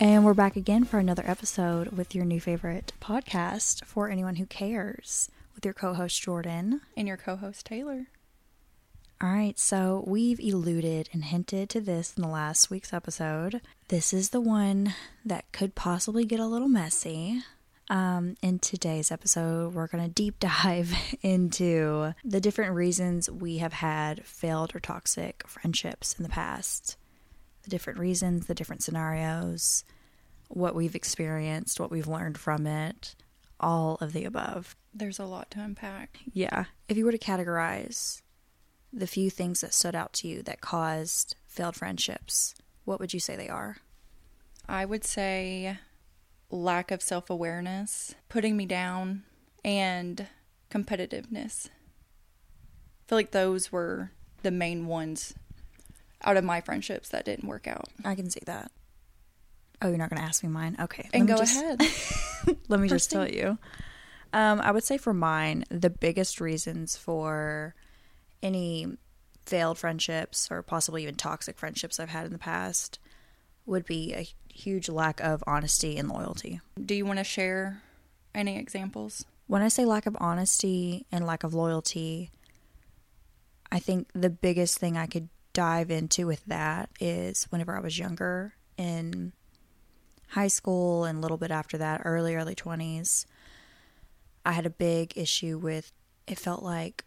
And we're back again for another episode with your new favorite podcast for anyone who cares with your co host Jordan. And your co host Taylor. All right, so we've eluded and hinted to this in the last week's episode. This is the one that could possibly get a little messy. Um, in today's episode, we're going to deep dive into the different reasons we have had failed or toxic friendships in the past the different reasons, the different scenarios, what we've experienced, what we've learned from it, all of the above. There's a lot to unpack. Yeah. If you were to categorize the few things that stood out to you that caused failed friendships, what would you say they are? I would say lack of self awareness, putting me down, and competitiveness. I feel like those were the main ones out of my friendships that didn't work out. I can see that. Oh, you're not going to ask me mine? Okay. And go just- ahead. let me just tell you. Um, I would say for mine, the biggest reasons for any failed friendships or possibly even toxic friendships I've had in the past would be a huge lack of honesty and loyalty. Do you want to share any examples? When I say lack of honesty and lack of loyalty, I think the biggest thing I could dive into with that is whenever I was younger in high school and a little bit after that, early, early 20s, I had a big issue with it felt like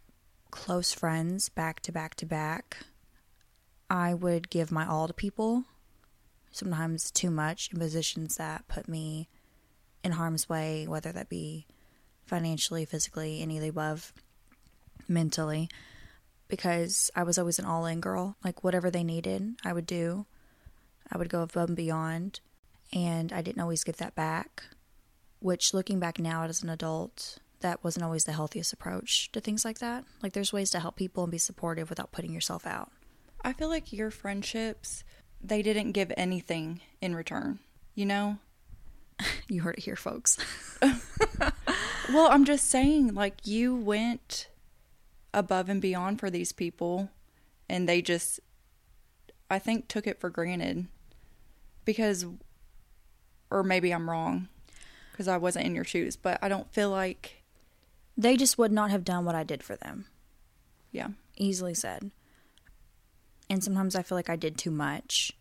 close friends back to back to back. I would give my all to people, sometimes too much in positions that put me in harm's way, whether that be financially, physically, any of the above, mentally, because I was always an all in girl. Like, whatever they needed, I would do. I would go above and beyond, and I didn't always get that back, which, looking back now as an adult, that wasn't always the healthiest approach to things like that. Like, there's ways to help people and be supportive without putting yourself out. I feel like your friendships, they didn't give anything in return, you know? You heard it here, folks. Well, I'm just saying, like, you went above and beyond for these people, and they just, I think, took it for granted. Because, or maybe I'm wrong, because I wasn't in your shoes, but I don't feel like, they just would not have done what I did for them. yeah. easily said. And sometimes I feel like I did too much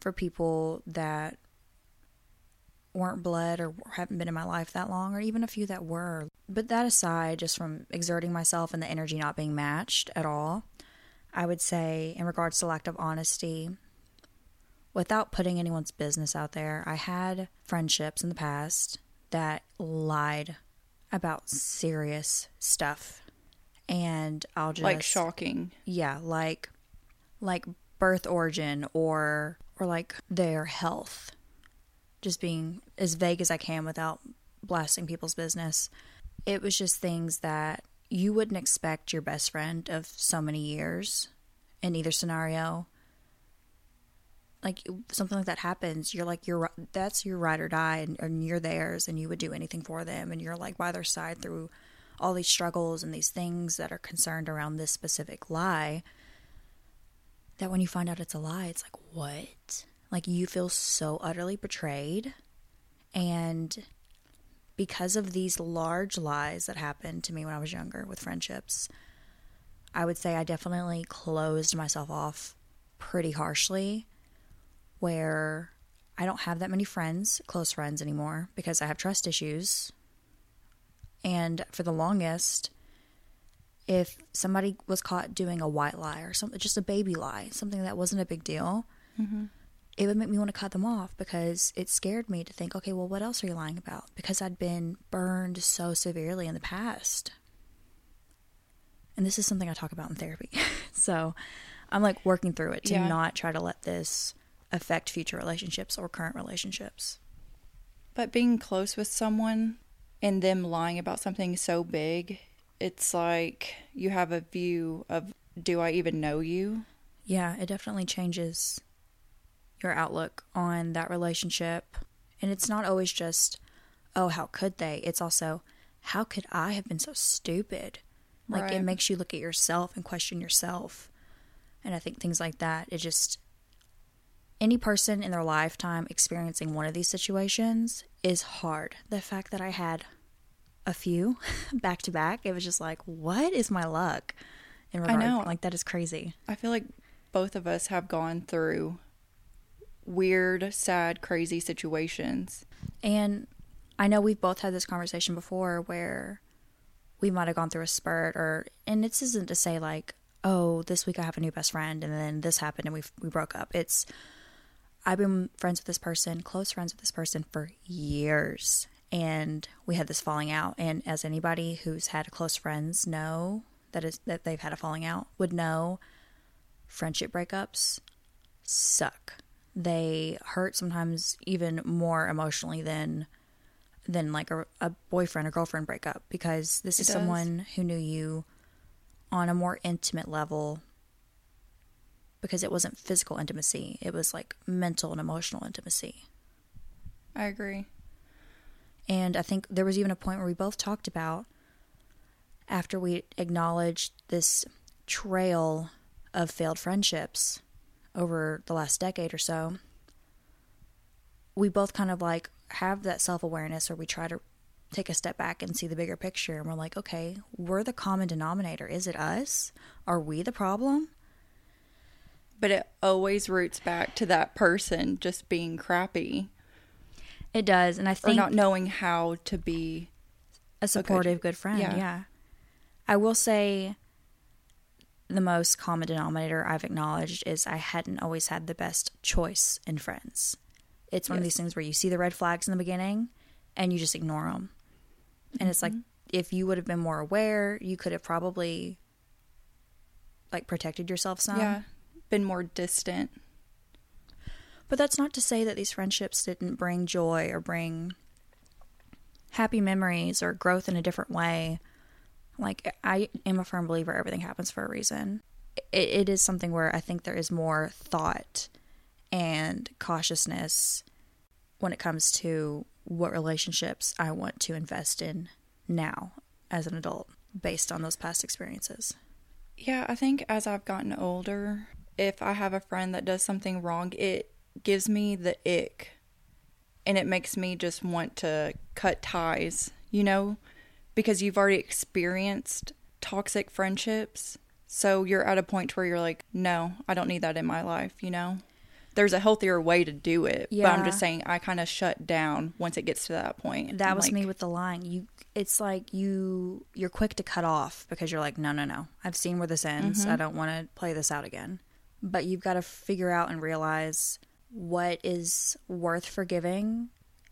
for people that weren't blood or haven't been in my life that long, or even a few that were. But that aside, just from exerting myself and the energy not being matched at all, I would say, in regards to lack of honesty, without putting anyone's business out there, I had friendships in the past that lied about serious stuff. And I'll just Like, shocking. yeah like like birth origin or or like their health just being as vague as i can without blasting people's business. It was just things that you wouldn't expect your best friend of so many years in either scenario. Like something like that happens. You're like you're that's your ride or die and, and you're theirs and you would do anything for them. And you're like by their side through all these struggles and these things that are concerned around this specific lie that when you find out it's a lie it's like what like you feel so utterly betrayed and because of these large lies that happened to me when I was younger with friendships I would say I definitely closed myself off pretty harshly where I don't have that many friends, close friends anymore because I have trust issues. And for the longest, if somebody was caught doing a white lie or something, just a baby lie, something that wasn't a big deal, mm-hmm. It would make me want to cut them off because it scared me to think, okay, well, what else are you lying about? Because I'd been burned so severely in the past. And this is something I talk about in therapy. so I'm like working through it to Yeah. not try to let this affect future relationships or current relationships. But being close with someone and them lying about something so big, it's like you have a view of do I even know you? Yeah, it definitely changes your outlook on that relationship. And it's not always just, oh, how could they? It's also, how could I have been so stupid? Like, it makes you look at yourself and question yourself. And I think things like that, it just, any person in their lifetime experiencing one of these situations is hard. The fact that I had a few back to back, it was just like, what is my luck? In regard, know. like that is crazy. I feel like both of us have gone through weird, sad, crazy situations. And I know we've both had this conversation before where we might have gone through a spurt or and this isn't to say like, oh, this week I have a new best friend and then this happened and we we broke up. It's I've been friends with this person, close friends with this person for years and we had this falling out and as anybody who's had close friends know that is that they've had a falling out would know friendship breakups suck. They hurt sometimes even more emotionally than than like a, a boyfriend or girlfriend breakup because this It is does. someone who knew you on a more intimate level because it wasn't physical intimacy it was like mental and emotional intimacy I agree. and i think there was even a point where we both talked about after we acknowledged this trail of failed friendships over the last decade or so we both kind of like have that self-awareness where we try to take a step back and see the bigger picture and we're like okay we're the common denominator is it us are we the problem But it always roots back to that person just being crappy it does and i or think not knowing how to be. a supportive good friend yeah. yeah. i will say the most common denominator i've acknowledged is i hadn't always had the best choice in friends it's one of these things where you see the red flags in the beginning and you just ignore them and it's like mm-hmm. if you would have been more aware you could have probably like protected yourself some yeah. Been more distant. But that's not to say that these friendships didn't bring joy or bring happy memories or growth in a different way. Like, I am a firm believer everything happens for a reason. It, it is something where I think there is more thought and cautiousness when it comes to what relationships I want to invest in now as an adult based on those past experiences. Yeah, I think as I've gotten older, if I have a friend that does something wrong, it gives me the ick. And it makes me just want to cut ties, you know? Because you've already experienced toxic friendships. So you're at a point where you're like, no, I don't need that in my life, you know? There's a healthier way to do it. But I'm just saying, I kind of shut down once it gets to that point. That I'm was like, me with the lying. You it's like you you're quick to cut off because you're like, no, no, no. I've seen where this ends. Mm-hmm. I don't want to play this out again. But you've got to figure out and realize what is worth forgiving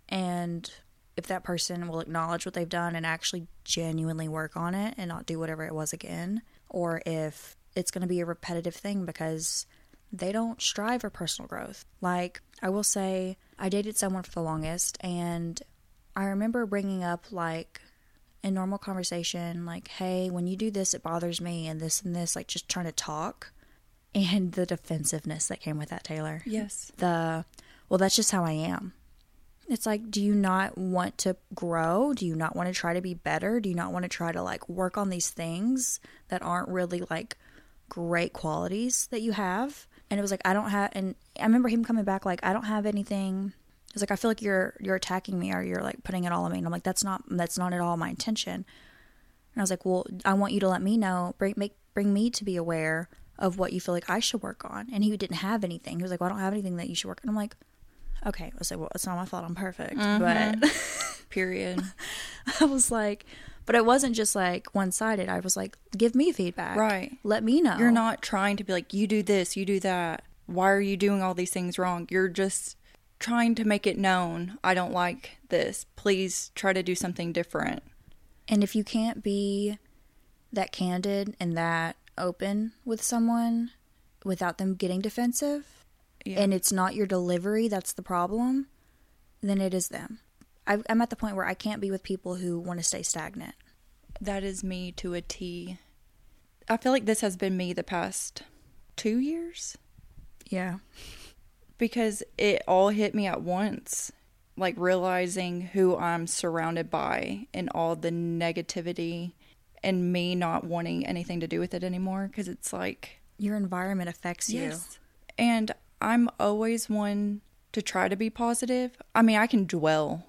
and if that person will acknowledge what they've done and actually genuinely work on it and not do whatever it was again or if it's going to be a repetitive thing because they don't strive for personal growth. Like, I will say, I dated someone for the longest, and I remember bringing up, like, in normal conversation, like, hey, when you do this, it bothers me, and this and this, like, just trying to talk. And the defensiveness that came with that, Taylor. Yes. The, well, that's just how I am. It's like, do you not want to grow? Do you not want to try to be better? Do you not want to try to, like, work on these things that aren't really, like, great qualities that you have? And it was like, I don't have, and I remember him coming back, like, I don't have anything. It's like I feel like you're you're attacking me or you're like putting it all on me. And I'm like, that's not that's not at all my intention. And I was like, well, I want you to let me know, bring make bring me to be aware of what you feel like I should work on. And he didn't have anything. He was like, well, I don't have anything that you should work on. And I'm like, okay. I was like, well, it's not my fault. I'm perfect. Mm-hmm. But Period. I was like, but it wasn't just like one sided. I was like, give me feedback. Right. Let me know. You're not trying to be like, you do this, you do that. Why are you doing all these things wrong? You're just trying to make it known. I don't like this. Please try to do something different. And if you can't be that candid and that open with someone without them getting defensive, Yeah. and it's not your delivery that's the problem, then it is them. I, I'm at the point where I can't be with people who want to stay stagnant. that is me to a T. I feel like this has been me the past two years Yeah. because it all hit me at once. Like realizing who I'm surrounded by and all the negativity and me not wanting anything to do with it anymore because it's like Your environment affects you. And I'm always one to try to be positive. I mean, I can dwell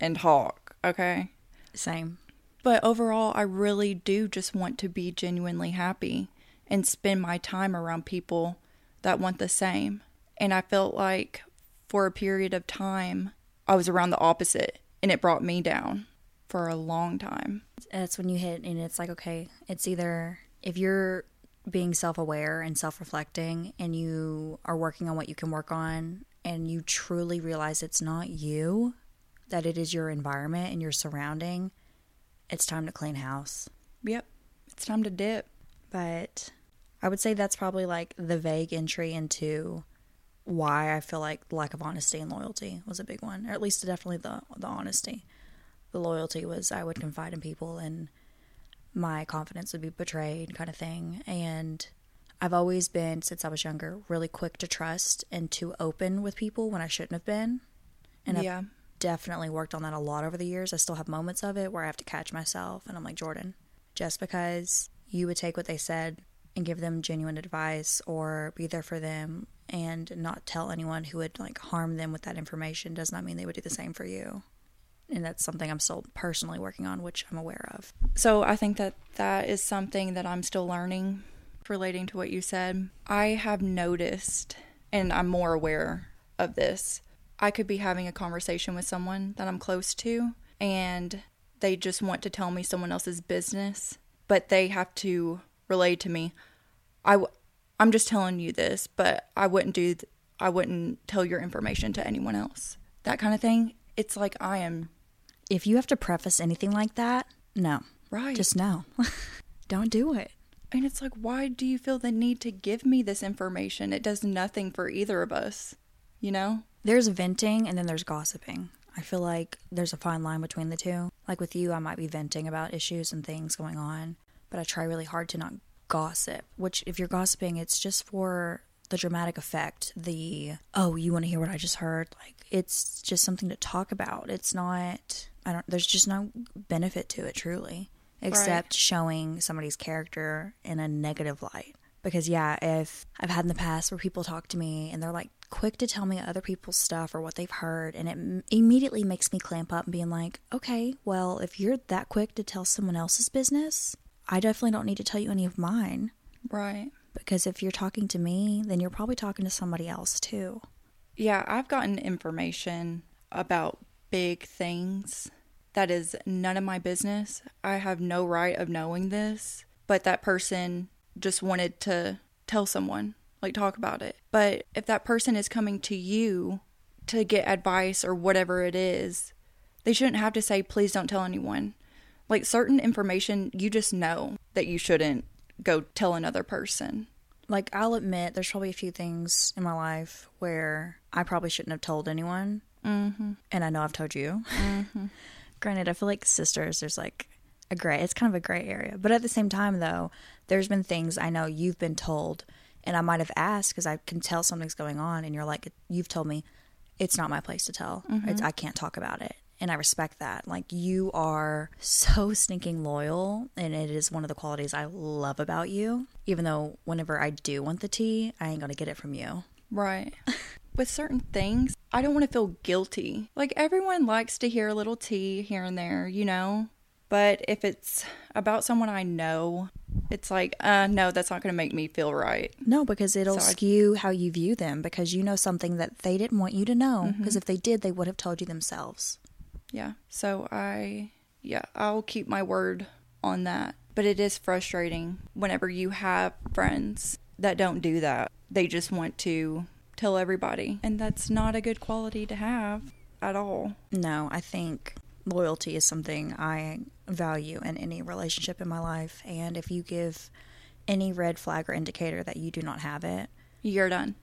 and talk, okay? Same. But overall, I really do just want to be genuinely happy and spend my time around people that want the same. And I felt like for a period of time, I was around the opposite and it brought me down for a long time. That's when you hit, and it's like, okay, it's either if you're being self aware and self reflecting and you are working on what you can work on and you truly realize it's not you, that it is your environment and your surrounding, it's time to clean house. Yep, it's time to dip. But I would say that's probably like the vague entry into why I feel like lack of honesty and loyalty was a big one, or at least definitely the the honesty. The loyalty was I would confide in people and my confidence would be betrayed, kind of thing. And I've always been, since I was younger, really quick to trust and too open with people when I shouldn't have been. And yeah. I've definitely worked on that a lot over the years. I still have moments of it where I have to catch myself and I'm like, Jordan, just because you would take what they said and give them genuine advice or be there for them and not tell anyone who would like harm them with that information does not mean they would do the same for you. And that's something I'm still personally working on, which I'm aware of. So I think that that is something that I'm still learning relating to what you said. I have noticed, and I'm more aware of this. I could be having a conversation with someone that I'm close to, and they just want to tell me someone else's business, but they have to relay to me. I, w- I'm just telling you this, but I wouldn't do. Th- I wouldn't tell your information to anyone else. That kind of thing. It's like I am If you have to preface anything like that, no. right. Just no. Don't do it. And it's like, why do you feel the need to give me this information? It does nothing for either of us, you know? There's venting and then there's gossiping. I feel like there's a fine line between the two. Like with you, I might be venting about issues and things going on, but I try really hard to not gossip. Which, if you're gossiping, it's just for the dramatic effect. The, oh, you want to hear what I just heard? Like, it's just something to talk about. It's not, I don't, there's just no benefit to it, truly, except showing somebody's character in a negative light. Because, yeah, if I've had in the past where people talk to me and they're like quick to tell me other people's stuff or what they've heard, and it m- immediately makes me clamp up and being like, okay, well, if you're that quick to tell someone else's business, I definitely don't need to tell you any of mine. Right. Because if you're talking to me, then you're probably talking to somebody else too. Yeah, I've gotten information about big things that is none of my business. I have no right of knowing this, but that person just wanted to tell someone, like talk about it. But if that person is coming to you to get advice or whatever it is, they shouldn't have to say, please don't tell anyone. Like certain information, you just know that you shouldn't go tell another person. Like, I'll admit, there's probably a few things in my life where I probably shouldn't have told anyone. Mm-hmm. And I know I've told you. Mm-hmm. Granted, I feel like sisters, there's like a gray, it's kind of a gray area. But at the same time, though, there's been things I know you've been told, and I might have asked because I can tell something's going on, and you're like, you've told me it's not my place to tell. It's, I can't talk about it. And I respect that. Like, you are so stinking loyal, and it is one of the qualities I love about you. Even though, whenever I do want the tea, I ain't gonna get it from you. Right. With certain things, I don't want to feel guilty. Like everyone likes to hear a little tea here and there, you know? But if it's about someone I know, it's like, uh, no, that's not going to make me feel right. No, because it'll So I- skew how you view them because you know something that they didn't want you to know. Mm-hmm. Because if they did, they would have told you themselves. Yeah. So I, yeah, I'll keep my word on that. But it is frustrating whenever you have friends that don't do that. They just want to tell everybody. And that's not a good quality to have at all. No, I think loyalty is something I value in any relationship in my life. And if you give any red flag or indicator that you do not have it, You're done.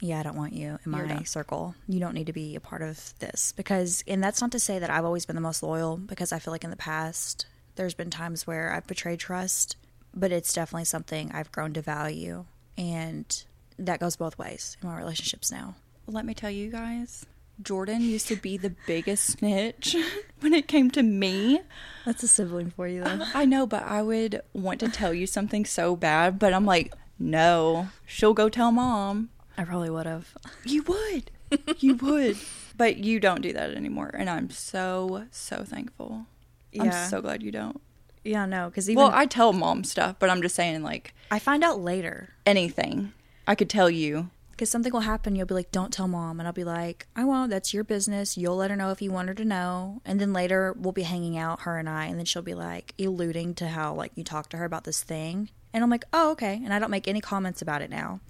yeah, I don't want you in my circle. You don't need to be a part of this. Because, and that's not to say that I've always been the most loyal, because I feel like in the past, there's been times where I've betrayed trust, but it's definitely something I've grown to value. And that goes both ways in my relationships now. Let me tell you guys, Jordan used to be the biggest snitch when it came to me. That's a sibling for you, though. I know, but I would want to tell you something so bad, but I'm like, no, she'll go tell mom. I probably would have. You would. you would. But you don't do that anymore. And I'm so, so thankful. Yeah. I'm so glad you don't. Yeah, no, because even Well, I tell mom stuff, but I'm just saying, like, I find out later anything I could tell you. because something will happen. You'll be like, "Don't tell mom," and I'll be like, "I won't. That's your business. You'll let her know if you want her to know." And then later we'll be hanging out, her and I, and then she'll be like alluding to how like you talked to her about this thing, and I'm like, "Oh, okay," and I don't make any comments about it now.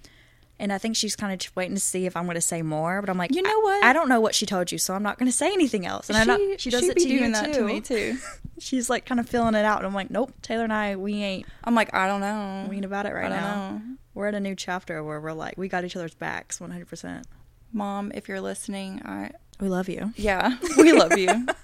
And I think she's kind of just waiting to see if I'm going to say more, but I'm like, You know what? I, don't know what she told you, so I'm not going to say anything else. And I don't, she does it to you doing that too. to me, too. She's like kind of filling it out, and I'm like, nope, Taylor and I, we ain't I'm like, I don't know. we ain't about it right I don't now. know. We're at a new chapter where we're like, we got each other's backs 100%. Mom, if you're listening, I, We love you. yeah, we love you.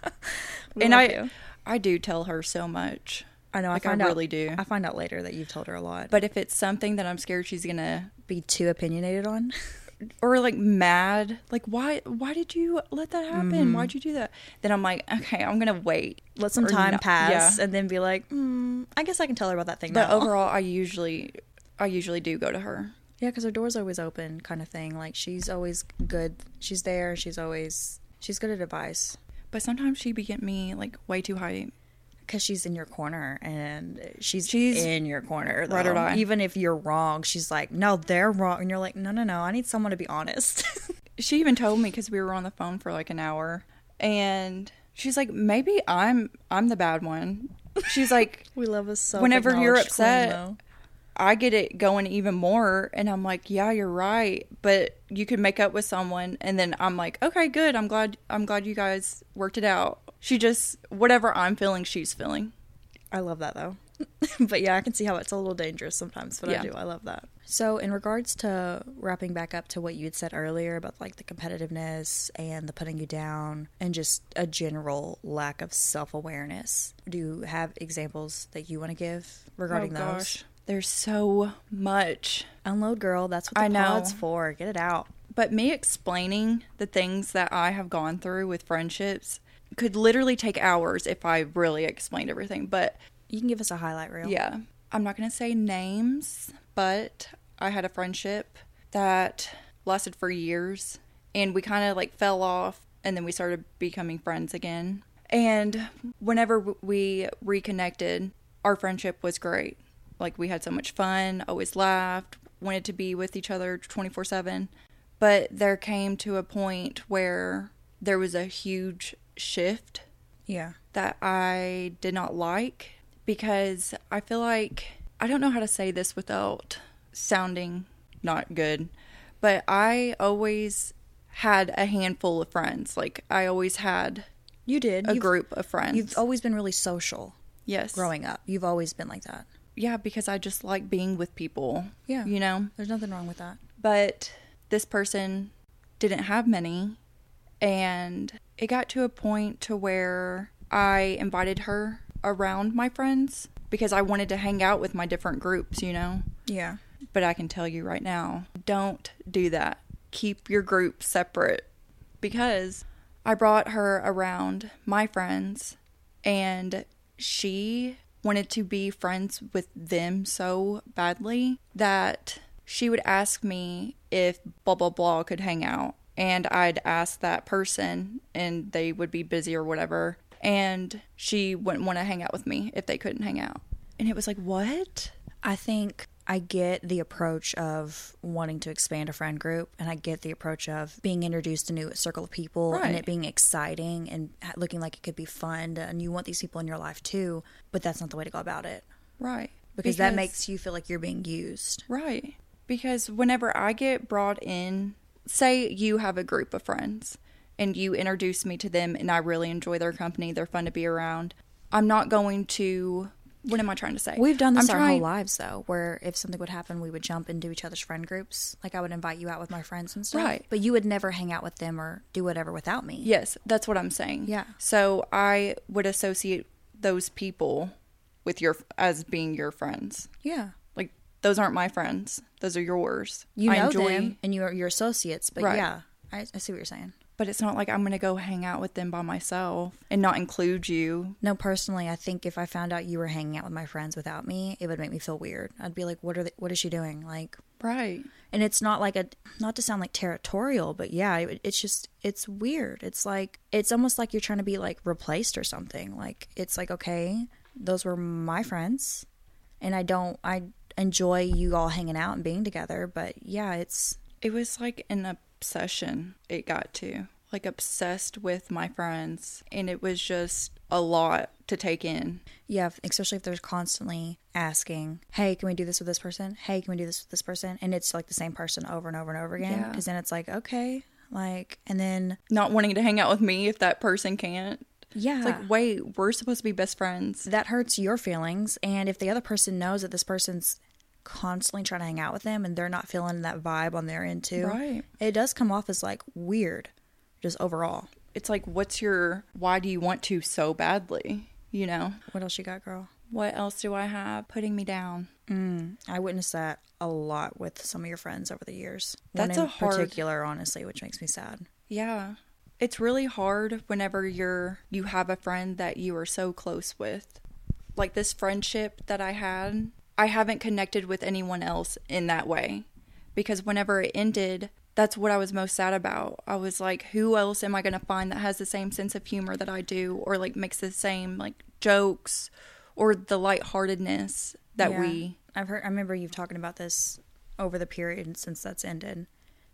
We and love I, you. I do tell her so much. I know. Like, I I find out, really do. I find out later that you've told her a lot, but if it's something that I'm scared she's gonna be too opinionated on. or like mad, like why why did you let that happen? Mm-hmm. Why'd you do that? Then I'm like, okay, I'm gonna wait. Let some Or time pass, yeah. and then be like, mm, I guess I can tell her about that thing. But now. overall, I usually I usually do go to her. yeah, because her door's always open, kind of thing. Like she's always good. She's there. She's always she's good at advice But sometimes she be getting me like way too high. because she's in your corner, and she's She's in your corner. or though. die. Even if you're wrong, she's like, no, they're wrong, and you're like, no, no, no. I need someone to be honest. She even told me because we were on the phone for like an hour, and she's like, maybe I'm I'm the bad one. She's like, we love us so. Whenever you're upset, I get it going even more, and I'm like, yeah, you're right, but you could make up with someone, and then I'm like, okay, good. I'm glad I'm glad you guys worked it out. She just whatever I'm feeling, she's feeling. I love that though. but yeah, I can see how it's a little dangerous sometimes, but I do. I love that. So, in regards to wrapping back up to what you had said earlier about like the competitiveness and the putting you down and just a general lack of self awareness, do you have examples that you want to give regarding oh, those? gosh. There's so much. Unload, girl. That's what the I know. pod's for. Get it out. But me explaining the things that I have gone through with friendships could literally take hours if I really explained everything. But You can give us a highlight reel. yeah, I'm not going to say names, but I had a friendship that lasted for years and we kind of like fell off and then we started becoming friends again. And whenever we reconnected, our friendship was great. Like we had so much fun, always laughed, wanted to be with each other 24 7. But there came to a point where there was a huge shift Yeah. that I did not like because I feel like I don't know how to say this without sounding not good, but I always had a handful of friends. Like I always had You did. a You've- group of friends. You've always been really social yes. growing up. You've always been like that. Yeah, because I just like being with people. Yeah. You know? There's nothing wrong with that. But this person didn't have many and it got to a point to where I invited her around my friends because I wanted to hang out with my different groups, you know. Yeah. But I can tell you right now, don't do that. Keep your group separate because I brought her around my friends and she wanted to be friends with them so badly that she would ask me if blah blah blah could hang out and I'd ask that person and they would be busy or whatever and she wouldn't want to hang out with me if they couldn't hang out. And it was like, "What?" I think I get the approach of wanting to expand a friend group, and I get the approach of being introduced to a new circle of people and it being exciting and looking like it could be fun. And you want these people in your life too, but that's not the way to go about it Right. because, that makes you feel like you're being used. Right. Because whenever I get brought in, say you have a group of friends and you introduce me to them and I really enjoy their company, they're fun to be around. I'm not going to what am I trying to say? We've done this I'm our whole lives though, where if something would happen, we would jump into each other's friend groups. Like I would invite you out with my friends and stuff. Right. But you would never hang out with them or do whatever without me. Yes, that's what I'm saying. Yeah. So I would associate those people with your as being your friends. Yeah. Like those aren't my friends. Those are yours. You I know enjoy them and you're your associates, but Right. yeah, I, I see what you're saying. But it's not like I'm going to go hang out with them by myself and not include you. No, personally, I think if I found out you were hanging out with my friends without me, it would make me feel weird. I'd be like, "What are they, what is she doing?" Like, Right. and it's not like a not to sound like territorial, but yeah, it, it's just it's weird. It's like it's almost like you're trying to be like replaced or something. Like it's like okay, those were my friends, and I don't I enjoy you all hanging out and being together, but yeah, it's It was like an obsession it got to. Like obsessed with my friends. And it was just a lot to take in. Yeah, especially if they're constantly asking, "Hey, can we do this with this person? Hey, can we do this with this person?" And it's like the same person over and over and over again. Yeah. Because then it's like, okay, like, and then Not wanting to hang out with me if that person can't. yeah, It's like, wait, we're supposed to be best friends. that hurts your feelings. And if the other person knows that this person's constantly trying to hang out with them and they're not feeling that vibe on their end too, Right. it does come off as like weird, just overall. It's like, what's your, why do you want to so badly? You know? What else you got, girl? What else do I have putting me down? Mm, I witnessed that a lot with some of your friends over the years. That's One in a hard- particular, honestly, which makes me sad. Yeah. It's really hard whenever you're you have a friend that you are so close with. Like this friendship that I had, I haven't connected with anyone else in that way. Because whenever it ended, that's what I was most sad about. I was like, who else am I going to find that has the same sense of humor that I do or like makes the same like jokes or the lightheartedness that Yeah. we I've heard. I remember you talking about this over the period since that's ended.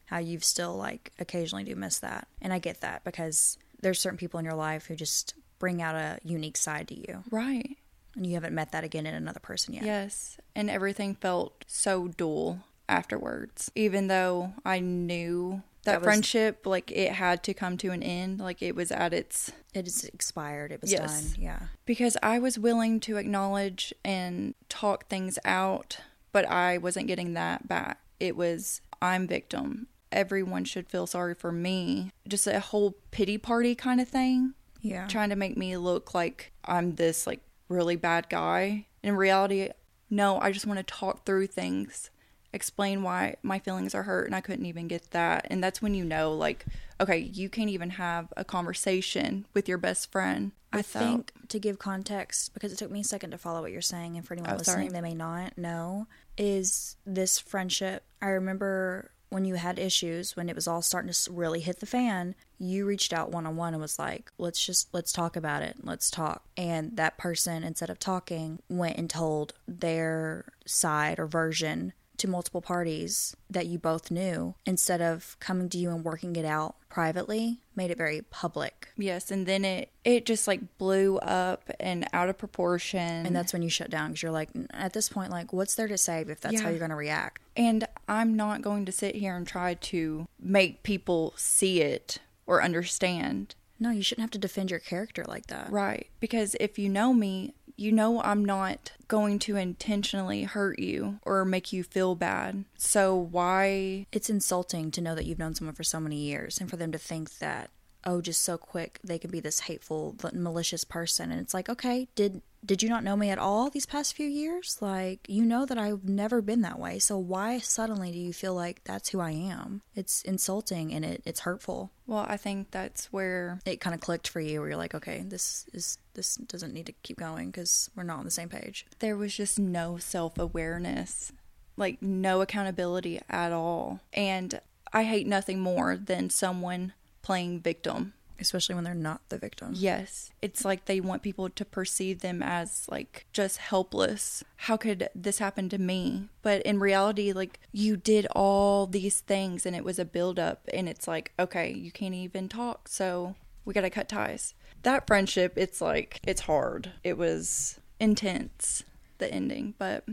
How you've still like occasionally do miss that, and I get that because there's certain people in your life who just bring out a unique side to you, right. And you haven't met that again in another person yet. Yes, and everything felt so dull afterwards. Even though I knew that, That was- friendship, like it had to come to an end, like it was at its. It is expired. It was Yes. done. Yeah. Because I was willing to acknowledge and talk things out, but I wasn't getting that back. It was, I'm victim. Everyone should feel sorry for me. Just a whole pity party kind of thing. Yeah. trying to make me look like I'm this like really bad guy. In reality, no, I just want to talk through things, explain why my feelings are hurt and I couldn't even get that. And that's when you know like okay, you can't even have a conversation with your best friend. I without- think to give context, because it took me a second to follow what you're saying, and for anyone Oh, listening sorry. that may not know, is this friendship. I remember when you had issues, when it was all starting to really hit the fan, you reached out one on one and was like, let's just, let's talk about it. Let's talk. And that person, instead of talking, went and told their side or version to multiple parties that you both knew instead of coming to you and working it out privately made it very public Yes, and then it it just like blew up and out of proportion. And that's when you shut down because you're like, at this point, like, what's there to save if that's how you're going to react? And I'm not going to sit here and try to make people see it or understand. No, you shouldn't have to defend your character like that. Right. Because if you know me, you know I'm not going to intentionally hurt you or make you feel bad. So why It's insulting to know that you've known someone for so many years and for them to think that, oh, just so quick they can be this hateful, malicious person. And it's like, okay, did did you not know me at all these past few years? Like, you know that I've never been that way. So why suddenly do you feel like that's who I am? It's insulting and it, it's hurtful. well, I think that's where It kind of clicked for you where you're like, okay, this is this doesn't need to keep going because we're not on the same page. there was just no self-awareness, like no accountability at all. And I hate nothing more than someone playing victim. especially when they're not the victim. Yes. It's like they want people to perceive them as like just helpless. How could this happen to me? But in reality, like you did all these things and it was a buildup and it's like, okay, you can't even talk. So we got to cut ties. That friendship, it's like, it's hard. It was intense, the ending, but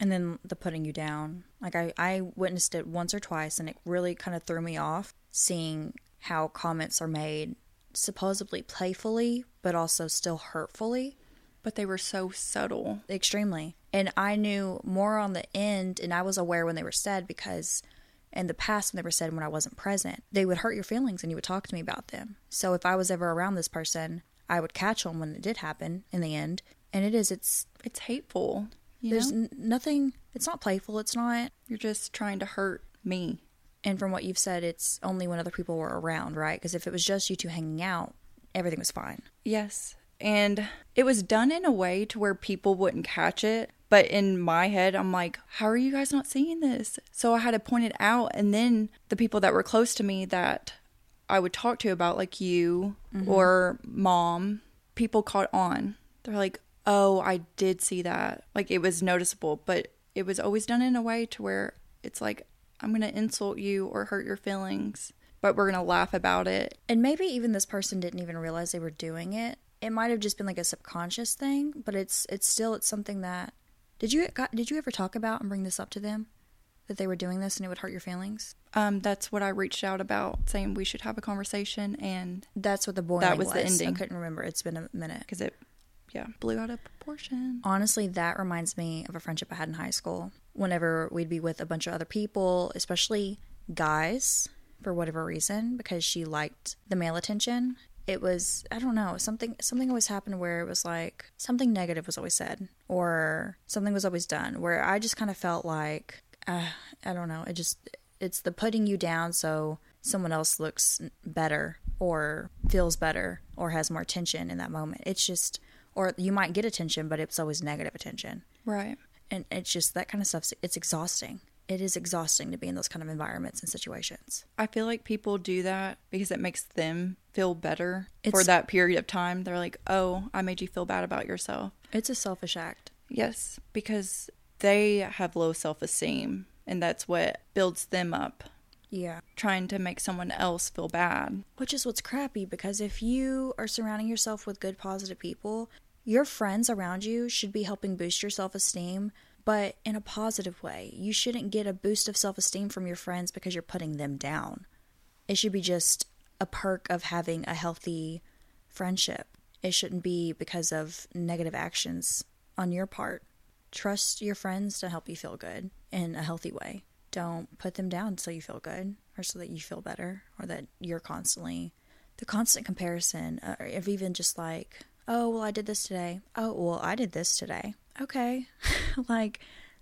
And then the putting you down. Like I, I witnessed it once or twice and it really kind of threw me off seeing how comments are made supposedly playfully, but also still hurtfully. but they were so subtle. Extremely. And I knew more on the end and I was aware when they were said because in the past when they were said when I wasn't present, they would hurt your feelings and you would talk to me about them. So if I was ever around this person, I would catch them when it did happen in the end. And it is, it's It's hateful. You there's know? n- nothing it's not playful it's not You're just trying to hurt me. And from what you've said, it's only when other people were around, right? Because if it was just you two hanging out, everything was fine. Yes. And it was done in a way to where people wouldn't catch it. But in my head, I'm like, how are you guys not seeing this? So I had to point it out. And then the people that were close to me that I would talk to about, like you mm-hmm. or mom, people caught on. They're like, oh, I did see that. Like it was noticeable, but it was always done in a way to where it's like, I'm going to insult you or hurt your feelings, but we're going to laugh about it. And maybe even this person didn't even realize they were doing it. It might have just been like a subconscious thing, but it's it's still it's something that did you did you ever talk about and bring this up to them that they were doing this and it would hurt your feelings? Um, that's what I reached out about, saying we should have a conversation, and That's what the boiling That was the ending. I couldn't remember. It's been a minute. because it, yeah, blew out of proportion. Honestly, that reminds me of a friendship I had in high school. Whenever we'd be with a bunch of other people, especially guys, for whatever reason, because she liked the male attention. It was I don't know something something always happened where it was like something negative was always said or something was always done where I just kind of felt like uh, I don't know it just it's the putting you down so someone else looks better or feels better or has more attention in that moment. It's just or you might get attention, but it's always negative attention. Right. And it's just that kind of stuff. It's exhausting. It is exhausting to be in those kind of environments and situations. I feel like people do that because it makes them feel better for that period of time. They're like, "Oh, I made you feel bad about yourself." It's a selfish act. Yes, because they have low self-esteem, and that's what builds them up. Yeah. Trying to make someone else feel bad. Which is what's crappy because if you are surrounding yourself with good, positive people, your friends around you should be helping boost your self esteem, but in a positive way. You shouldn't get a boost of self esteem from your friends because you're putting them down. It should be just a perk of having a healthy friendship. It shouldn't be because of negative actions on your part. Trust your friends to help you feel good in a healthy way. Don't put them down so you feel good or so that you feel better or that you're constantly the constant comparison of even just like, oh, well, I did this today. Oh, well, I did this today. Okay. like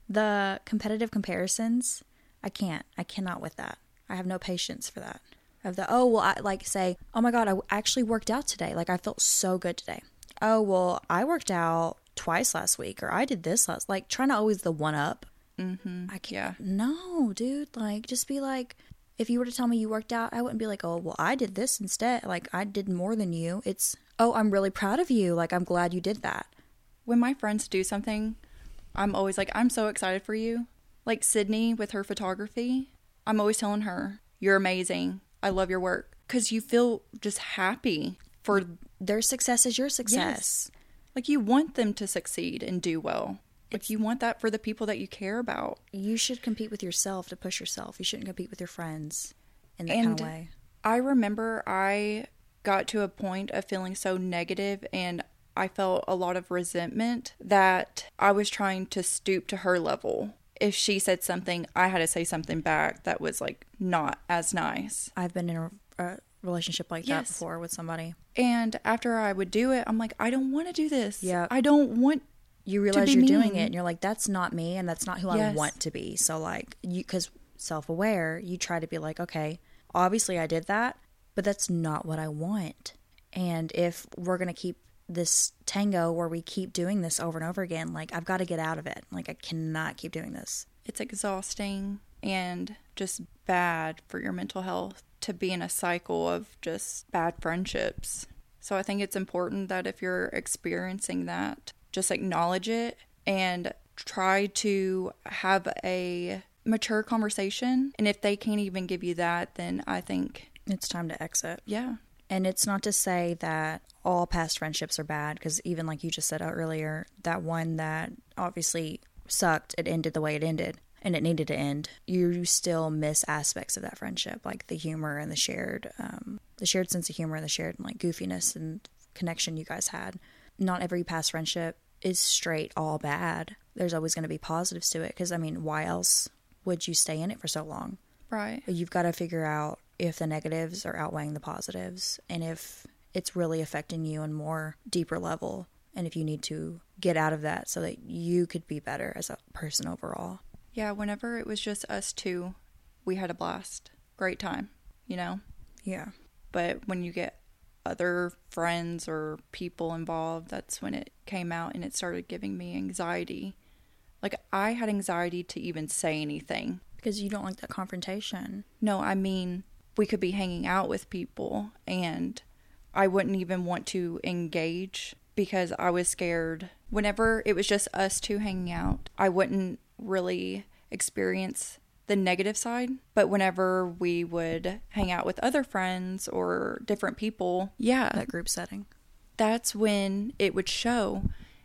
the competitive comparisons, I can't. I cannot with that. I have no patience for that. Of the, oh, well, I like say, oh my God, I actually worked out today. Like I felt so good today. Oh, well, I worked out twice last week or I did this last. Like trying to always the one up. Mm-hmm. I can't. No, dude. Like, just be like, if you were to tell me you worked out, I wouldn't be like, oh, well, I did this instead. Like, I did more than you. It's, oh, I'm really proud of you. Like, I'm glad you did that. When my friends do something, I'm always like, "I'm so excited for you." Like Sydney with her photography, I'm always telling her, "You're amazing. I love your work." Cuz you feel just happy for Their success is your success. like you want them to succeed and do well. Like you want that for the people that you care about. You should compete with yourself to push yourself. You shouldn't compete with your friends in that And kind of way. I remember I got to a point of feeling so negative and I felt a lot of resentment that I was trying to stoop to her level. If she said something, I had to say something back that was like not as nice. I've been in a, a relationship like that before with somebody. And after I would do it, I'm like, I don't want to do this. Yeah. I don't want. You realize you're doing it and you're like that's not me and that's not who i want to be. So like you because self-aware you try to be like okay obviously i did that but that's not what i want. And if we're going to keep this tango where we keep doing this over and over again like i've got to get out of it. Like i cannot keep doing this. It's exhausting and just bad for your mental health to be in a cycle of just bad friendships. So I think it's important that if you're experiencing that, just acknowledge it and try to have a mature conversation. And if they can't even give you that, then I think, it's time to exit yeah, And it's not to say that all past friendships are bad, because even like you just said earlier, that one that obviously sucked, it ended the way it ended, and it needed to end. You still miss aspects of that friendship, like the humor and the shared, um, the shared sense of humor and the shared like goofiness and connection you guys had. Not every past friendship is straight all bad. There's always going to be positives to it, because I mean, why else would you stay in it for so long? right. You've got to figure out if the negatives are outweighing the positives and if it's really affecting you on more deeper level and if you need to get out of that so that you could be better as a person overall. Yeah, whenever it was just us two, we had a blast. Great time, you know? Yeah. But when you get other friends or people involved, that's when it came out and it started giving me anxiety. Like, I had anxiety to even say anything. Because you don't like that confrontation. No, I mean, we could be hanging out with people and I wouldn't even want to engage because I was scared. Whenever it was just us two hanging out, I wouldn't really experience the negative side. But whenever we would hang out with other friends or different people, yeah, That group setting. That's when it would show.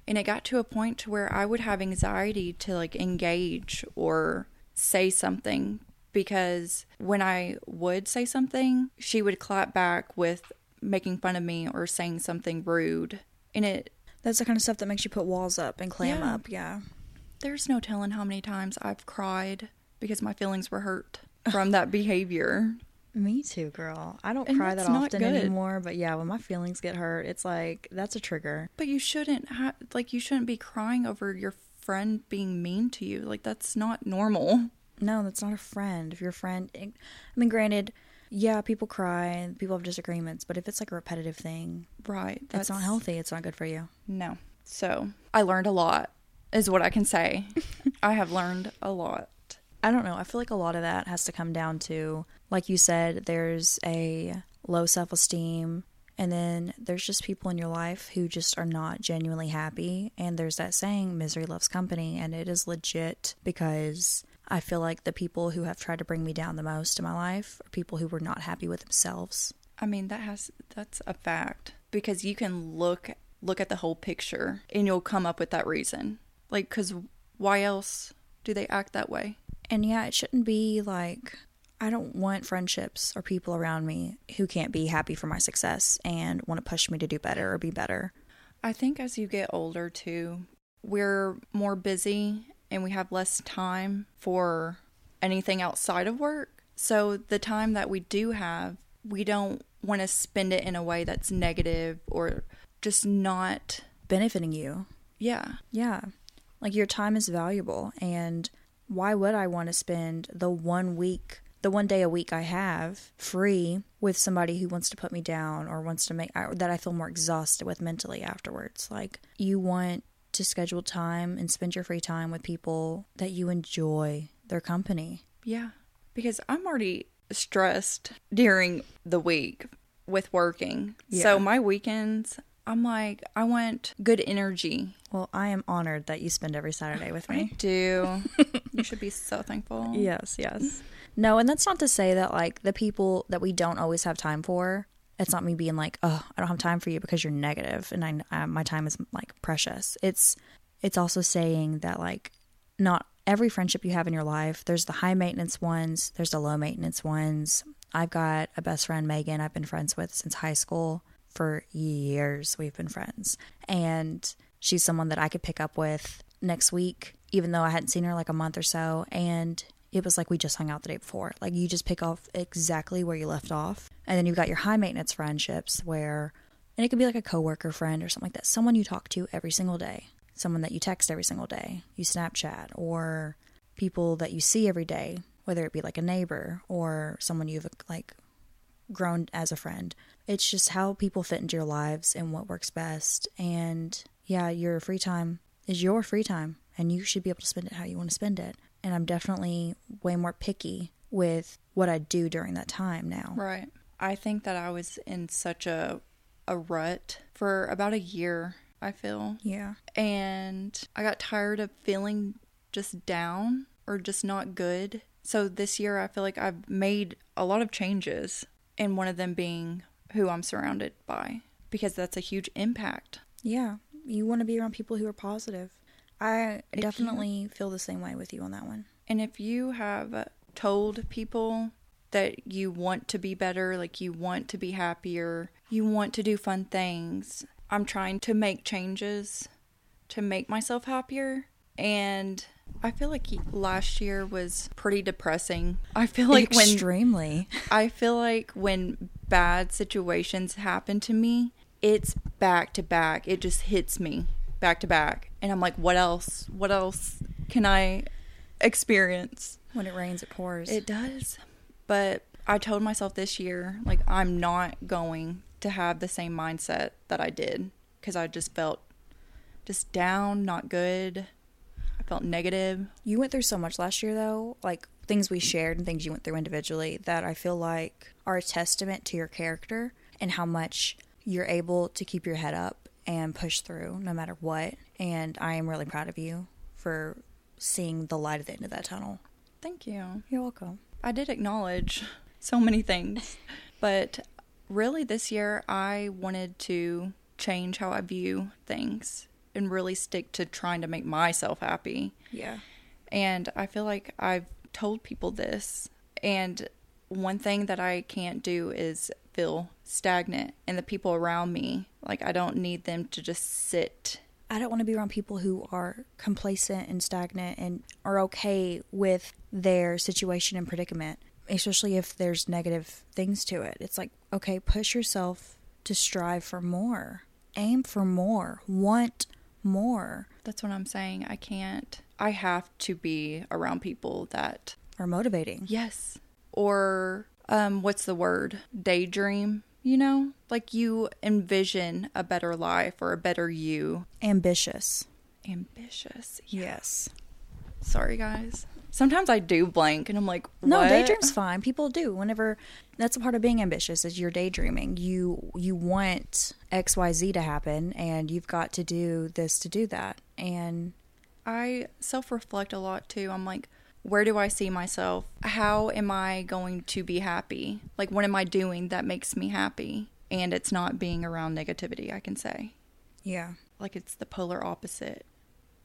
And it got to a point to where I would have anxiety to like engage or say something because when I would say something, she would clap back with making fun of me or saying something rude. And it That's the kind of stuff that makes you put walls up and clam Yeah. up. Yeah. there's no telling how many times I've cried because my feelings were hurt from that behavior. Me too, girl. I don't And cry that often good. anymore, but yeah, when my feelings get hurt, it's like that's a trigger. But you shouldn't ha- like you shouldn't be crying over your friend being mean to you. Like that's not normal. No, that's not a friend. If your friend, I mean, granted, yeah, people cry and people have disagreements, but if it's like a repetitive thing, Right. it's not healthy. It's not good for you. No. So I learned a lot, is what I can say. I have learned a lot. I don't know. I feel like a lot of that has to come down to, like you said, there's a low self esteem, and then there's just people in your life who just are not genuinely happy. And there's that saying, misery loves company, and it is legit because I feel like the people who have tried to bring me down the most in my life are people who were not happy with themselves. I mean, that has that's a fact because you can look look at the whole picture and you'll come up with that reason. Like cuz why else do they act that way? And yeah, it shouldn't be like I don't want friendships or people around me who can't be happy for my success and want to push me to do better or be better. I think as you get older too, we're more busy and we have less time for anything outside of work. So the time that we do have, we don't want to spend it in a way that's negative or just not Benefiting you. yeah. Yeah. Like your time is valuable. And why would I want to spend the one week, the one day a week I have free with somebody who wants to put me down or wants to make that I feel more exhausted with mentally afterwards? Like you want to schedule time and spend your free time with people that you enjoy their company. Yeah. Because I'm already stressed during the week with working. Yeah. So my weekends, I'm like, I want good energy. Well, I am honored that you spend every Saturday with me. I do. you should be so thankful. Yes, yes. No, and that's not to say that like the people that we don't always have time for. It's not me being like, oh, I don't have time for you because you're negative, and I, I uh, my time is like precious. It's it's also saying that like not every friendship you have in your life. There's the high maintenance ones. There's the low maintenance ones. I've got a best friend, Megan. I've been friends with since high school for years. We've been friends, and she's someone that I could pick up with next week, even though I hadn't seen her like a month or so, and it was like we just hung out the day before. Like you just pick off exactly where you left off. And then you've got your high maintenance friendships where and it could be like a coworker friend or something like that. Someone you talk to every single day. Someone that you text every single day. You Snapchat or people that you see every day, whether it be like a neighbor or someone you've like grown as a friend. It's just how people fit into your lives and what works best. And yeah, your free time is your free time and you should be able to spend it how you want to spend it. And I'm definitely way more picky with what I do during that time now. Right. I think that I was in such a a rut for about a year, I feel. Yeah. And I got tired of feeling just down or just not good. So this year I feel like I've made a lot of changes and one of them being who I'm surrounded by because that's a huge impact. Yeah. You want to be around people who are positive. I If you- definitely feel the same way with you on that one. And if you have told people that you want to be better, like you want to be happier, you want to do fun things, I'm trying to make changes to make myself happier. And I feel like last year was pretty depressing. I feel like when Extremely. I feel like when bad situations happen to me, it's back to back. It just hits me back to back. And I'm like, what else? What else can I experience? When it rains, it pours. It does. But I told myself this year, like, I'm not going to have the same mindset that I did because I just felt just down, not good. I felt negative. You went through so much last year, though, like things we shared and things you went through individually, that I feel like are a testament to your character and how much you're able to keep your head up and push through no matter what. And I am really proud of you for seeing the light at the end of that tunnel. Thank you. You're welcome. I did acknowledge so many things, but really this year I wanted to change how I view things and really stick to trying to make myself happy. Yeah. And I feel like I've told people this. And one thing that I can't do is feel stagnant. And the people around me, like, I don't need them to just sit. I don't want to be around people who are complacent and stagnant and are okay with their situation and predicament, especially if there's negative things to it. It's like, okay, push yourself to strive for more, aim for more, want more. That's what I'm saying. I can't. I have to be around people that are motivating. Yes. Or um what's the word? Daydream, you know? Like you envision a better life or a better you. Ambitious. Ambitious. Yes. Sorry guys. Sometimes I do blank and I'm like, what? No, daydream's fine. People do. Whenever that's a part of being ambitious is you're daydreaming. You you want XYZ to happen and you've got to do this to do that. And I self reflect a lot too. I'm like, where do I see myself? How am I going to be happy? Like, what am I doing that makes me happy? And it's not being around negativity, I can say. Yeah. Like, it's the polar opposite.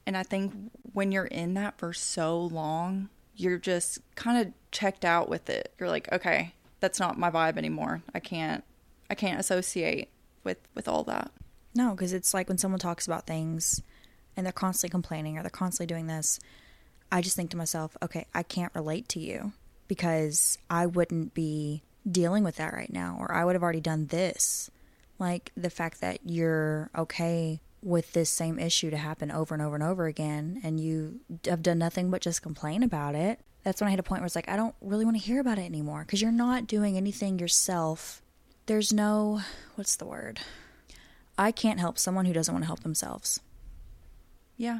And I think when you're in that for so long, you're just kind of checked out with it. You're like, okay, that's not my vibe anymore. I can't, I can't associate with with all that. No, because it's like when someone talks about things and they're constantly complaining or they're constantly doing this, I just think to myself, okay, I can't relate to you because I wouldn't be dealing with that right now or I would have already done this. Like the fact that you're okay with this same issue to happen over and over and over again and you have done nothing but just complain about it. That's when I hit a point where it's like, I don't really want to hear about it anymore because you're not doing anything yourself. There's no, what's the word? I can't help someone who doesn't want to help themselves. Yeah.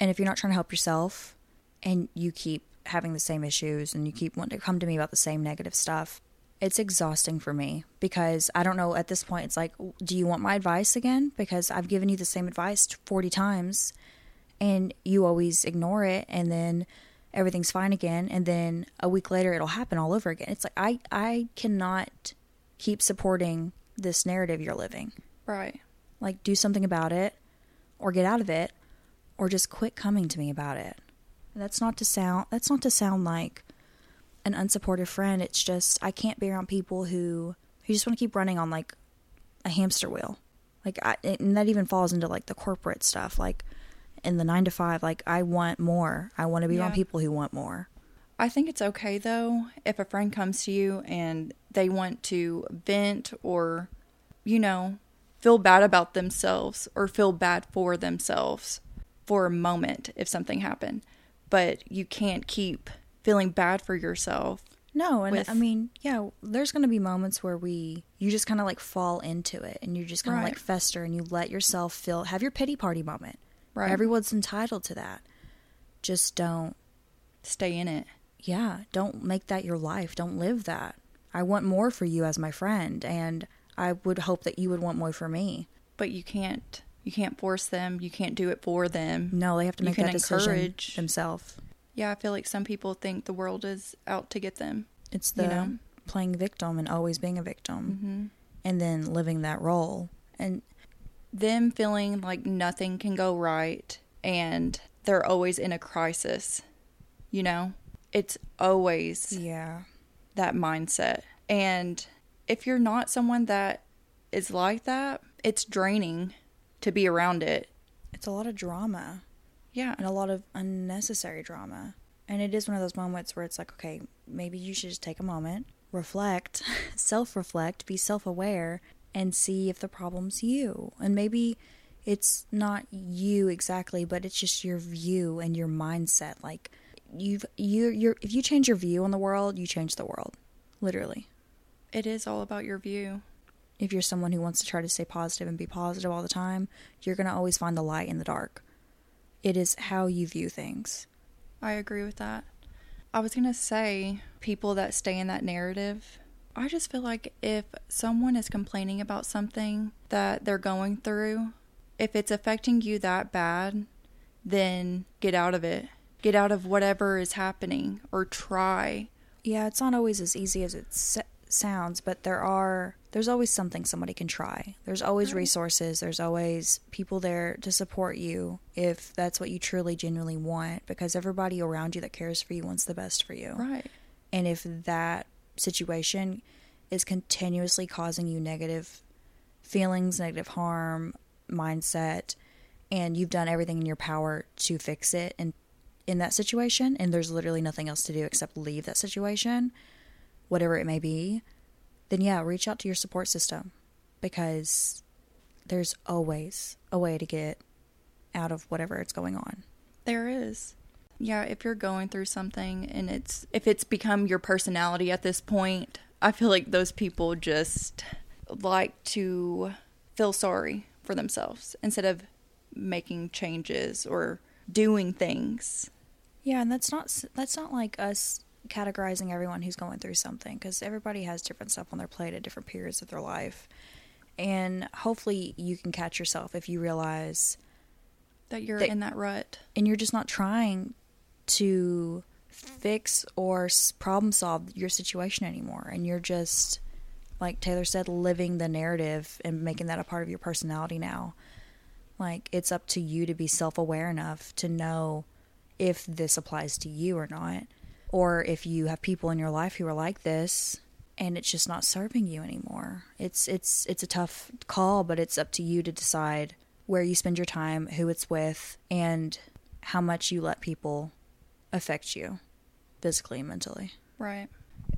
And if you're not trying to help yourself and you keep having the same issues and you keep wanting to come to me about the same negative stuff, it's exhausting for me because I don't know at this point. It's like, do you want my advice again? Because I've given you the same advice 40 times and you always ignore it and then everything's fine again and then a week later it'll happen all over again. It's like I I cannot keep supporting this narrative you're living. Right. Like do something about it or get out of it or just quit coming to me about it. That's not to sound that's not to sound like an unsupportive friend. It's just I can't be around people who who just want to keep running on like a hamster wheel. Like I, and that even falls into like the corporate stuff. Like in the 9 to 5, like I want more. I want to be Yeah. around people who want more. I think it's okay though if a friend comes to you and they want to vent or, you know, feel bad about themselves or feel bad for themselves for a moment if something happened. But you can't keep feeling bad for yourself. No, and with- I mean, yeah, there's going to be moments where we you just kind of like fall into it and you just kind of Right. like fester and you let yourself feel have your pity party moment. Right. Everyone's entitled to that. Just don't Stay in it. yeah, don't make that your life. Don't live that. I want more for you as my friend and I would hope that you would want more for me. But you can't you can't force them. You can't do it for them. No, they have to You make can that decision encourage. themselves. Yeah, I feel like some people think the world is out to get them. It's the You know? playing victim and always being a victim hmm and then living that role. And them feeling like nothing can go right and they're always in a crisis. You know, it's always yeah. that mindset. And if you're not someone that is like that, it's draining to be around it. It's a lot of drama. Yeah. and a lot of unnecessary drama. And it is one of those moments where it's like, okay, maybe you should just take a moment, reflect, self reflect, be self aware, and see if the problem's you. And maybe it's not you exactly, but it's just your view and your mindset. Like, you've you you're if you change your view on the world, you change the world. Literally. It is all about your view. If you're someone who wants to try to stay positive and be positive all the time, you're going to always find the light in the dark. It is how you view things. I agree with that. I was going to say people that stay in that narrative. I just feel like if someone is complaining about something that they're going through, if it's affecting you that bad, then get out of it. Get out of whatever is happening or try. Yeah, it's not always as easy as it s- sounds, but there are there's always something somebody can try. There's always Right. resources, there's always people there to support you if that's what you truly genuinely want because everybody around you that cares for you wants the best for you. Right. And if that situation is continuously causing you negative feelings, negative harm, mindset, and you've done everything in your power to fix it and in that situation and there's literally nothing else to do except leave that situation, whatever it may be, then yeah, reach out to your support system because there's always a way to get out of whatever it's going on. There is. Yeah, if you're going through something and it's if it's become your personality at this point, I feel like those people just like to feel sorry for themselves instead of making changes or doing things. Yeah, and that's not that's not like us categorizing everyone who's going through something because everybody has different stuff on their plate at different periods of their life. And hopefully you can catch yourself if you realize That you're They- in that rut. and you're just not trying to fix or problem solve your situation anymore and you're just like Taylor said living the narrative and making that a part of your personality now. Like it's up to you to be self-aware enough to know if this applies to you or not or if you have people in your life who are like this and it's just not serving you anymore. It's it's it's a tough call, but it's up to you to decide where you spend your time, who it's with, and how much you let people affect you physically and mentally. Right.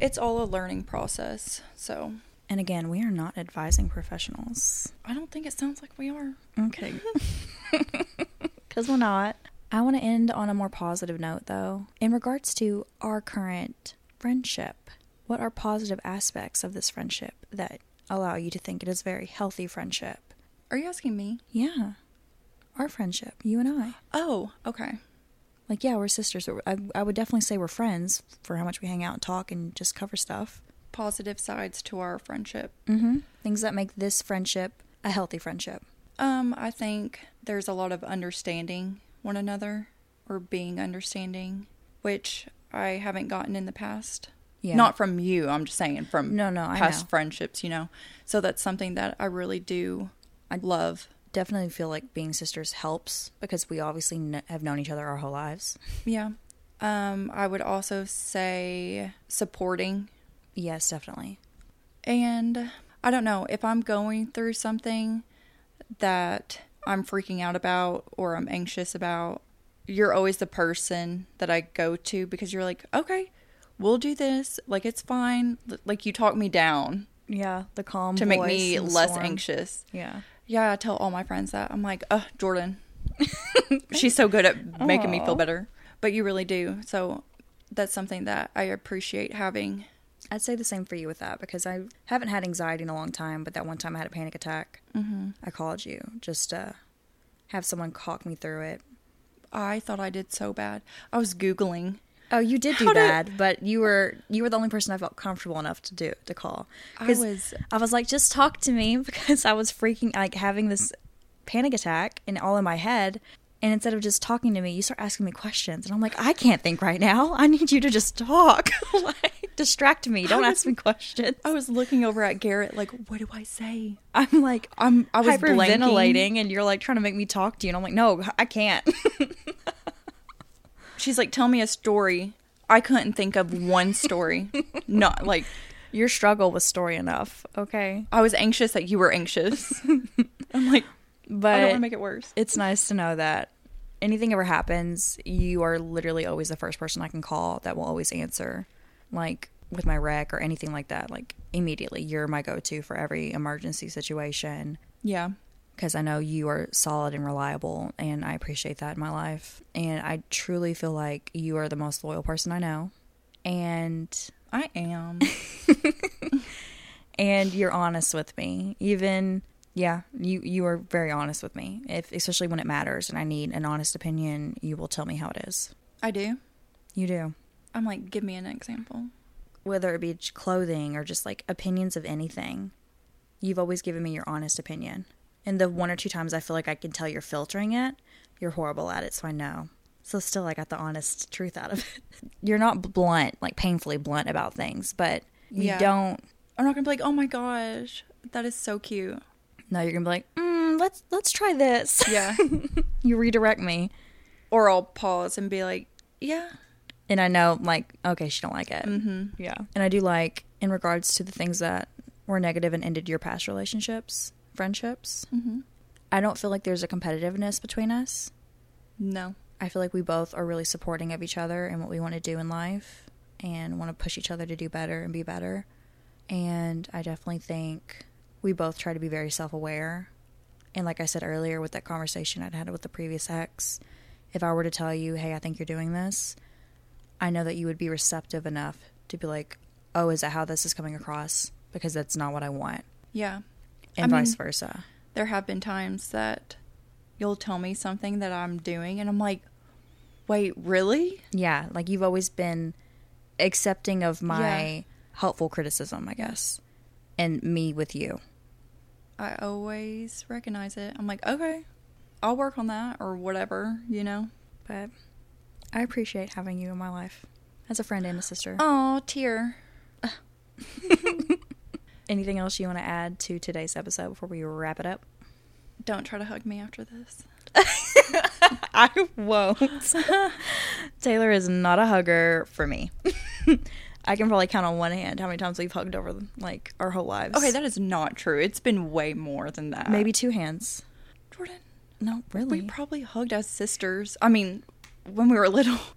It's all a learning process. So, And again, we are not advising professionals. I don't think it sounds like we are. Okay. Because we're not. I want to end on a more positive note, though. In regards to our current friendship, what are positive aspects of this friendship that allow you to think it is a very healthy friendship? Are you asking me? Yeah. Our friendship, you and I. Oh, okay. Like, yeah, we're sisters. I, I would definitely say we're friends for how much we hang out and talk and just cover stuff. Positive sides to our friendship. Mm-hmm. Things that make this friendship a healthy friendship. Um, I think there's a lot of understanding one another or being understanding, which I haven't gotten in the past. Yeah. Not from you, I'm just saying from No, no, past friendships, you know. So that's something that I really do I love. definitely feel like being sisters helps because we obviously kn- have known each other our whole lives. Yeah. Um, I would also say supporting Yes, definitely. And I don't know if I'm going through something that I'm freaking out about or I'm anxious about, you're always the person that I go to because you're like, okay, we'll do this. Like, it's fine. Like, you talk me down Yeah, the calm to make me less storm. anxious. Yeah. Yeah, I tell all my friends that. I'm like, uh, Jordan. She's so good at making me feel better. But you really do. So that's something that I appreciate having. I'd say the same for you with that because I haven't had anxiety in a long time, but that one time I had a panic attack. hmm I called you just to have someone talk me through it. I thought I did so bad. I was Googling Oh, you did do How did- bad, but you were you were the only person I felt comfortable enough to do to call. I was I was like, just talk to me because I was freaking like having this panic attack and all in my head. And instead of just talking to me, you start asking me questions, and I'm like, I can't think right now. I need you to just talk, like distract me. Don't ask me questions. I was looking over at Garrett like, what do I say? I'm like, I'm I was blanking. hyperventilating, and you're like trying to make me talk to you, and I'm like, no, I can't. She's like, tell me a story. I couldn't think of one story. Not like Your struggle was story enough, okay? I was anxious that you were anxious. I'm like, But I don't want to make it worse. it's nice to know that anything ever happens, you are literally always the first person I can call that will always answer. Like with my wreck or anything like that, like immediately you're my go-to for every emergency situation. Yeah. because I know you are solid and reliable, and I appreciate that in my life. And I truly feel like you are the most loyal person I know. And I am. and you're honest with me. Even yeah, you you are very honest with me. If especially when it matters and I need an honest opinion, you will tell me how it is. I do. You do. I'm like, give me an example. Whether it be clothing or just like opinions of anything, you've always given me your honest opinion. And the one or two times I feel like I can tell you're filtering it, you're horrible at it, so I know. So still I got the honest truth out of it. You're not blunt, like painfully blunt about things, but you Yeah. don't I'm not gonna be like, oh my gosh, that is so cute. No, you're gonna be like, mm, let's let's try this. Yeah. you redirect me. or I'll pause and be like, yeah. and I know like okay, she don't like it. Mm-hmm. Yeah, and I do like in regards to the things that were negative and ended your past relationships, friendships. Mm-hmm. I don't feel like there's a competitiveness between us. No. I feel like we both are really supporting of each other and what we want to do in life, and want to push each other to do better and be better. And I definitely think we both try to be very self-aware. And like I said earlier with that conversation I'd had with the previous ex, if I were to tell you, "Hey, I think you're doing this," I know that you would be receptive enough to be like, "Oh, is that how this is coming across?" Because that's not what I want, Yeah. and I vice mean- versa. There have been times that you'll tell me something that I'm doing, and I'm like, wait, really? Yeah, like you've always been accepting of my Yeah. helpful criticism, I guess, and me with you. I always recognize it. I'm like, okay, I'll work on that or whatever, you know? But I appreciate having you in my life as a friend and a sister. Oh, tear. Anything else you want to add to today's episode before we wrap it up? Don't try to hug me after this. I won't. Taylor is not a hugger for me. I can probably count on one hand how many times we've hugged over like our whole lives. Okay, that is not true. It's been way more than that. maybe two hands. Jordan, No, really. we probably hugged as sisters. I mean, when we were little.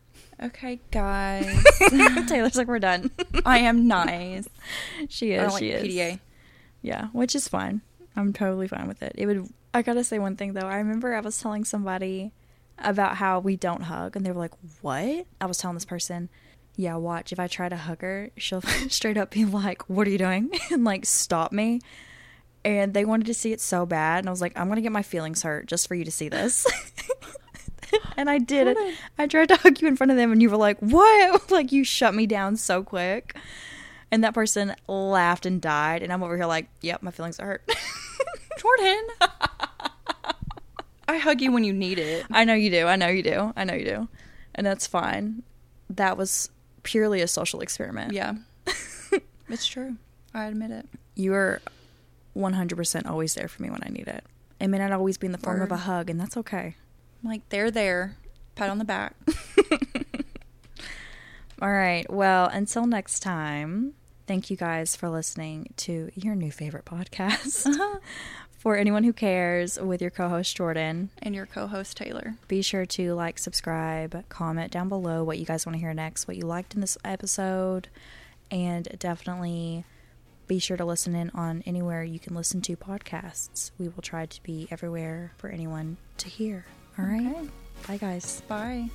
Okay, guys. Taylor's like we're done. I am nice. she is. don't like she is. PDA. Yeah, which is fine. I'm totally fine with it. It would. I gotta say one thing though. I remember I was telling somebody about how we don't hug, and they were like, "What?" I was telling this person, "Yeah, watch. If I try to hug her, she'll straight up be like, "What are you doing?" and like stop me. And they wanted to see it so bad, and I was like, "I'm gonna get my feelings hurt just for you to see this." and I did it. I tried to hug you in front of them, and you were like, "What?" like you shut me down so quick. And that person laughed and died, and I'm over here like, "Yep, my feelings are hurt." Jordan. I hug you when you need it. I know you do. I know you do. I know you do. And that's fine. That was purely a social experiment. Yeah. it's true. I admit it. You are 100% always there for me when I need it. It may not always be in the form of a hug, and that's okay. Like, they're there. Pat on the back. All right. Well, until next time, thank you guys for listening to your new favorite podcast. Uh-huh. for anyone who cares, with your co host, Jordan. and your co host, Taylor. Be sure to like, subscribe, comment down below what you guys want to hear next, what you liked in this episode, and definitely be sure to listen in on anywhere you can listen to podcasts. We will try to be everywhere for anyone to hear. All right. Okay. Bye, guys. Bye.